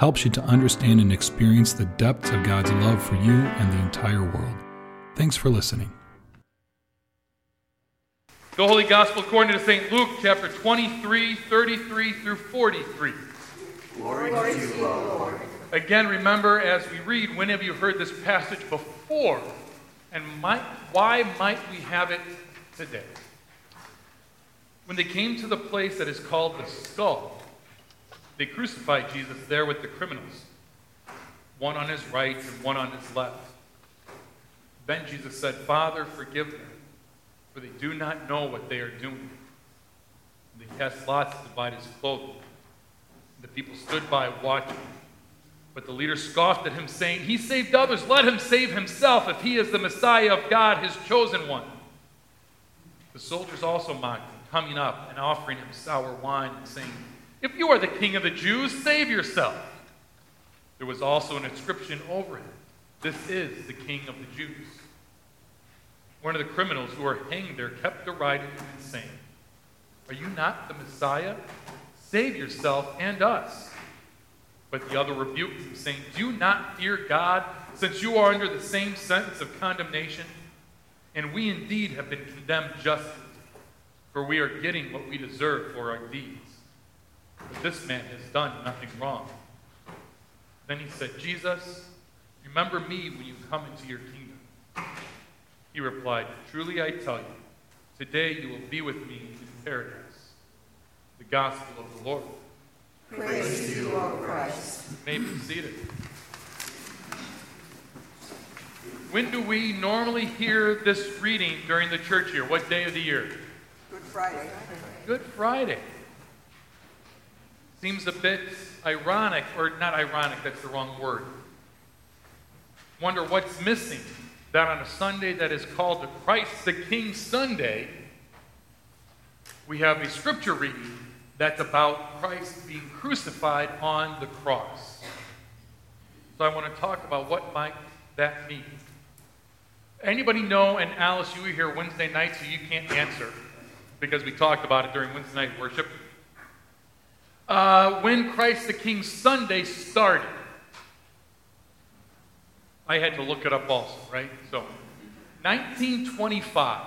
helps you to understand and experience the depths of God's love for you and the entire world. Thanks for listening. The Holy Gospel according to St. Luke, chapter 23, 33 through 43. Glory to you, Lord. Again, remember as we read, when have you heard this passage before? And might, why might we have it today? When they came to the place that is called the skull, they crucified Jesus there with the criminals, one on his right and one on his left. Then Jesus said, Father, forgive them, for they do not know what they are doing. And they cast lots to divide his clothing. The people stood by watching. But the leader scoffed at him, saying, He saved others. Let him save himself if he is the Messiah of God, his chosen one. The soldiers also mocked him, coming up and offering him sour wine and saying, if you are the king of the Jews, save yourself. There was also an inscription over him This is the king of the Jews. One of the criminals who were hanged there kept deriding him and saying, Are you not the Messiah? Save yourself and us. But the other rebuked him, saying, Do not fear God, since you are under the same sentence of condemnation? And we indeed have been condemned justly, for we are getting what we deserve for our deeds. But this man has done nothing wrong. Then he said, Jesus, remember me when you come into your kingdom. He replied, Truly I tell you, today you will be with me in paradise. The gospel of the Lord. Praise to you, Lord Christ. You may be seated. When do we normally hear this reading during the church year? What day of the year? Good Friday. Good Friday. Seems a bit ironic, or not ironic, that's the wrong word. Wonder what's missing that on a Sunday that is called the Christ the King Sunday, we have a scripture reading that's about Christ being crucified on the cross. So I want to talk about what might that mean. Anybody know, and Alice, you were here Wednesday night, so you can't answer because we talked about it during Wednesday night worship uh, when Christ the King Sunday started. I had to look it up also, right? So, 1925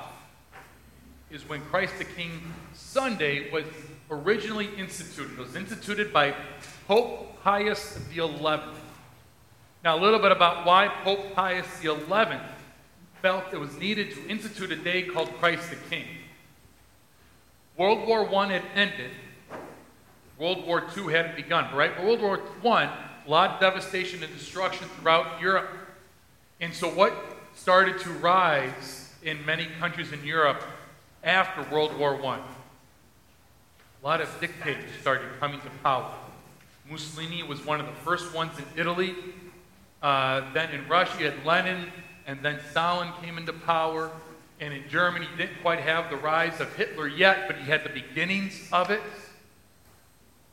is when Christ the King Sunday was originally instituted. It was instituted by Pope Pius XI. Now, a little bit about why Pope Pius XI felt it was needed to institute a day called Christ the King. World War I had ended, World War II hadn't begun, right? World War I, a lot of devastation and destruction throughout Europe. And so, what started to rise in many countries in Europe after World War I? A lot of dictators started coming to power. Mussolini was one of the first ones in Italy. Uh, then in Russia, you had Lenin, and then Stalin came into power. And in Germany, didn't quite have the rise of Hitler yet, but he had the beginnings of it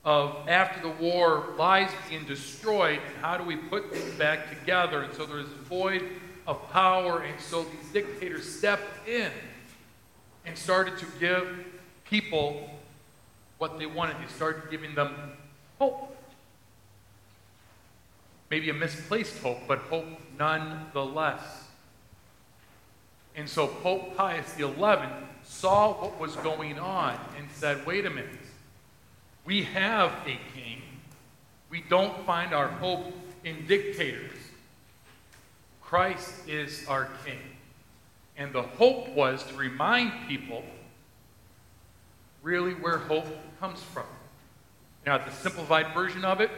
of after the war lies being destroyed and how do we put things back together? And so there's a void of power and so these dictators stepped in and started to give people what they wanted. They started giving them hope. Maybe a misplaced hope but hope nonetheless. And so pope pius xi saw what was going on and said wait a minute we have a king. We don't find our hope in dictators. Christ is our king. And the hope was to remind people really where hope comes from. Now, the simplified version of it,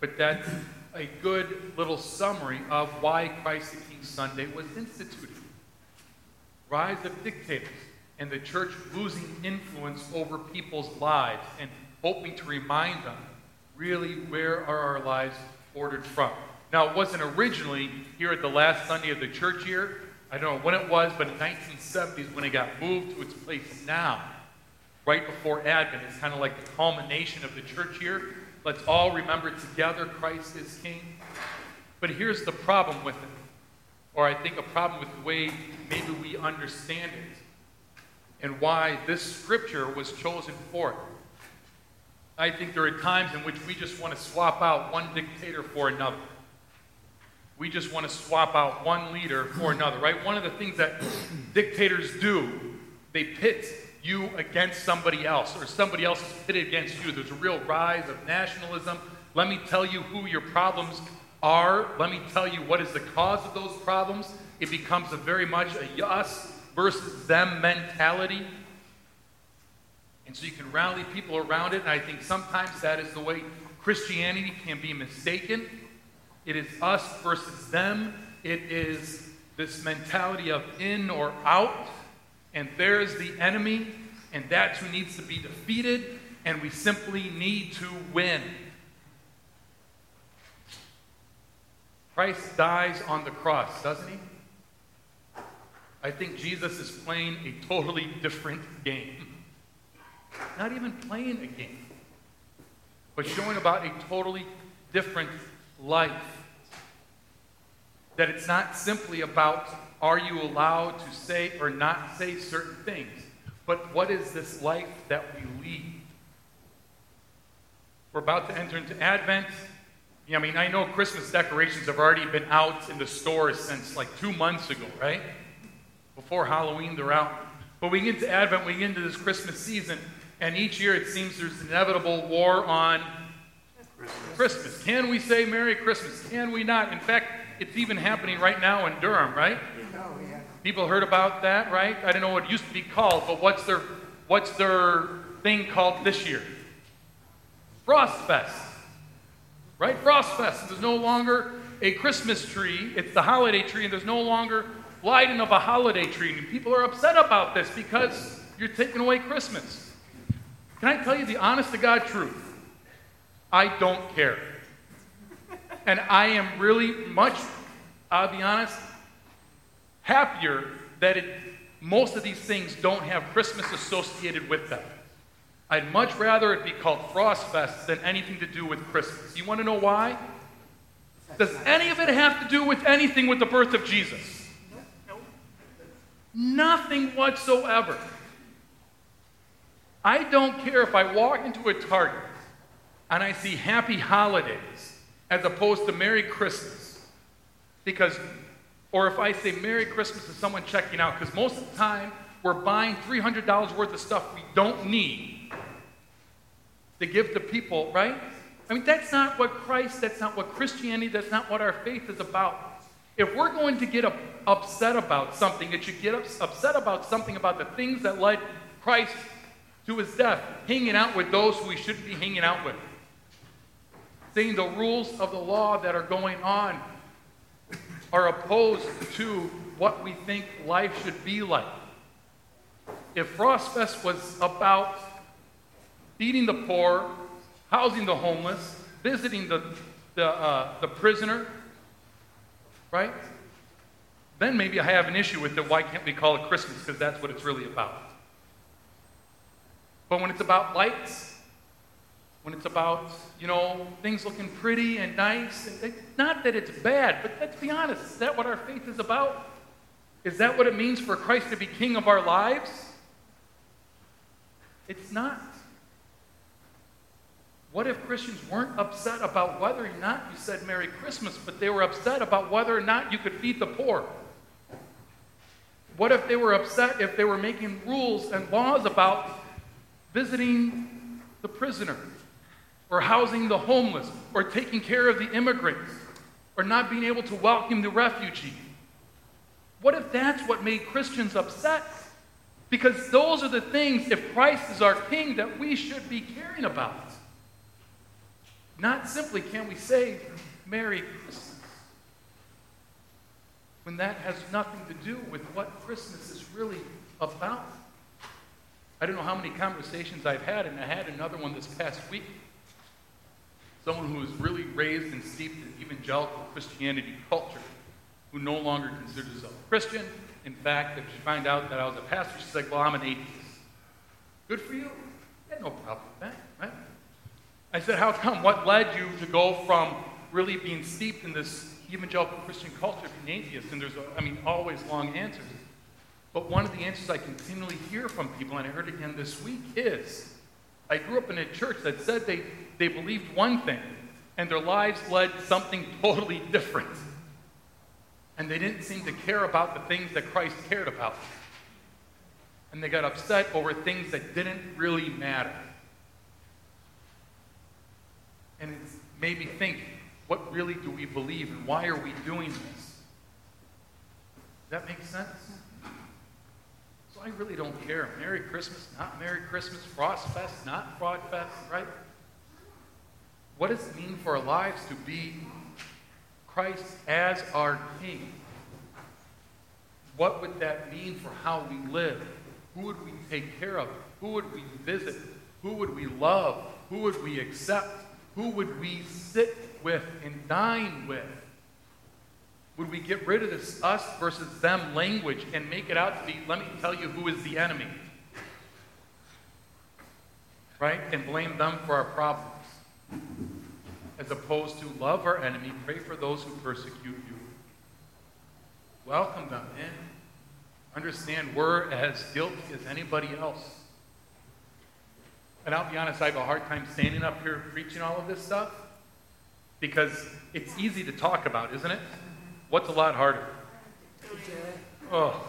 but that's a good little summary of why Christ the King Sunday was instituted. Rise of dictators and the church losing influence over people's lives and hoping to remind them really where are our lives ordered from. Now, it wasn't originally here at the last Sunday of the church year. I don't know when it was, but in 1970s when it got moved to its place now, right before Advent. It's kind of like the culmination of the church year. Let's all remember together Christ is King. But here's the problem with it, or I think a problem with the way maybe we understand it, and why this scripture was chosen for it. I think there are times in which we just want to swap out one dictator for another. We just want to swap out one leader for another, right? One of the things that dictators do, they pit you against somebody else, or somebody else is pitted against you. There's a real rise of nationalism. Let me tell you who your problems are. Let me tell you what is the cause of those problems. It becomes a very much a us versus them mentality. And so you can rally people around it. And I think sometimes that is the way Christianity can be mistaken. It is us versus them. It is this mentality of in or out. And there's the enemy, and that's who needs to be defeated, and we simply need to win. Christ dies on the cross, doesn't he? I think Jesus is playing a totally different game. Not even playing a game, but showing about a totally different life. That it's not simply about are you allowed to say or not say certain things, but what is this life that we lead? We're about to enter into Advent. I mean, I know Christmas decorations have already been out in the stores since like two months ago, right? Before Halloween, they're out. But we get to Advent, we get into this Christmas season, and each year it seems there's an inevitable war on Christmas. Christmas. Can we say Merry Christmas? Can we not? In fact, it's even happening right now in Durham, right? Oh, yeah. People heard about that, right? I don't know what it used to be called, but what's their what's their thing called this year? Frostfest. Right? Frostfest. There's no longer a Christmas tree, it's the holiday tree, and there's no longer lighting of a holiday tree. And people are upset about this because you're taking away Christmas. Can I tell you the honest to God truth? I don't care. And I am really much, I'll be honest, happier that it, most of these things don't have Christmas associated with them. I'd much rather it be called Frostfest than anything to do with Christmas. You want to know why? Does any of it have to do with anything with the birth of Jesus? Nothing whatsoever. I don't care if I walk into a Target and I see Happy Holidays as opposed to Merry Christmas. Because, or if I say Merry Christmas to someone checking out, because most of the time we're buying $300 worth of stuff we don't need to give to people, right? I mean, that's not what Christ, that's not what Christianity, that's not what our faith is about. If we're going to get upset about something, it should get upset about something about the things that led Christ to his death, hanging out with those who we shouldn't be hanging out with, saying the rules of the law that are going on are opposed to what we think life should be like. If Frostfest was about feeding the poor, housing the homeless, visiting the, the, uh, the prisoner, right? Then maybe I have an issue with it. Why can't we call it Christmas? Because that's what it's really about. But when it's about lights, when it's about, you know, things looking pretty and nice, and not that it's bad, but let's be honest, is that what our faith is about? Is that what it means for Christ to be king of our lives? It's not. What if Christians weren't upset about whether or not you said Merry Christmas, but they were upset about whether or not you could feed the poor? What if they were upset if they were making rules and laws about visiting the prisoner, or housing the homeless, or taking care of the immigrants, or not being able to welcome the refugee? What if that's what made Christians upset? Because those are the things, if Christ is our king, that we should be caring about. Not simply can we say, Merry Christmas, when that has nothing to do with what Christmas is really about. I don't know how many conversations I've had, and I had another one this past week. someone who was really raised and steeped in evangelical Christianity culture, who no longer considers herself a Christian. In fact, if she found out that I was a pastor, she's like, well, I'm an atheist. Good for you. I had no problem with that, right? I said, how come? What led you to go from really being steeped in this evangelical Christian culture to being atheist? And there's, I mean, always long answers. But one of the answers I continually hear from people, and I heard again this week, is I grew up in a church that said they, they believed one thing, and their lives led something totally different. And they didn't seem to care about the things that Christ cared about. And they got upset over things that didn't really matter. And it made me think what really do we believe, and why are we doing this? Does that make sense? I really don't care. Merry Christmas, not Merry Christmas, Frost Fest, not Frog Fest, right? What does it mean for our lives to be Christ as our King? What would that mean for how we live? Who would we take care of? Who would we visit? Who would we love? Who would we accept? Who would we sit with and dine with? Would we get rid of this us versus them language and make it out to be, let me tell you who is the enemy? Right? And blame them for our problems. As opposed to love our enemy, pray for those who persecute you. Welcome them in. Understand we're as guilty as anybody else. And I'll be honest, I have a hard time standing up here preaching all of this stuff because it's easy to talk about, isn't it? What's a lot harder? Oh,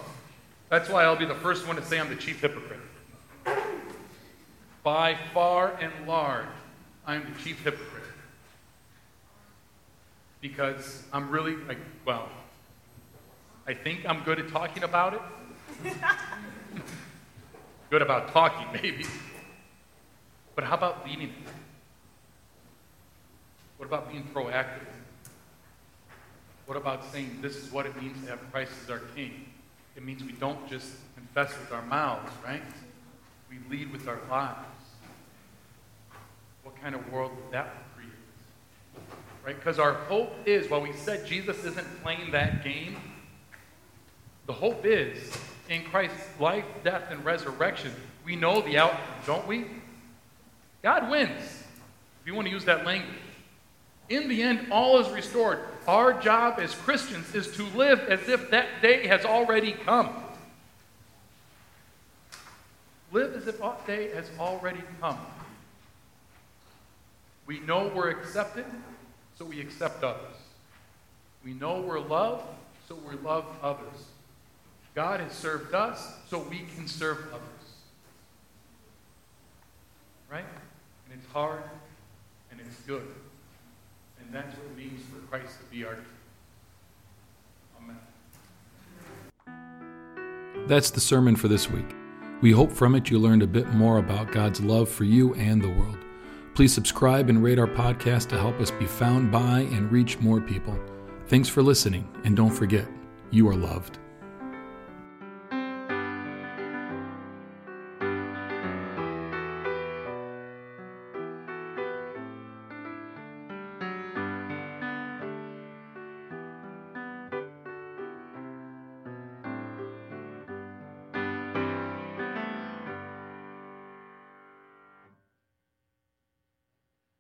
that's why I'll be the first one to say I'm the chief hypocrite. By far and large, I'm the chief hypocrite. Because I'm really, like, well, I think I'm good at talking about it. good about talking, maybe. But how about leading it? What about being proactive? What about saying this is what it means to have Christ as our King? It means we don't just confess with our mouths, right? We lead with our lives. What kind of world would that create? Right? Because our hope is, while we said Jesus isn't playing that game, the hope is in Christ's life, death, and resurrection, we know the outcome, don't we? God wins, if you want to use that language. In the end, all is restored. Our job as Christians is to live as if that day has already come. Live as if that day has already come. We know we're accepted, so we accept others. We know we're loved, so we love others. God has served us, so we can serve others. Right? And it's hard, and it's good. That's what it means for Christ to be our King. Amen. That's the sermon for this week. We hope from it you learned a bit more about God's love for you and the world. Please subscribe and rate our podcast to help us be found by and reach more people. Thanks for listening, and don't forget, you are loved.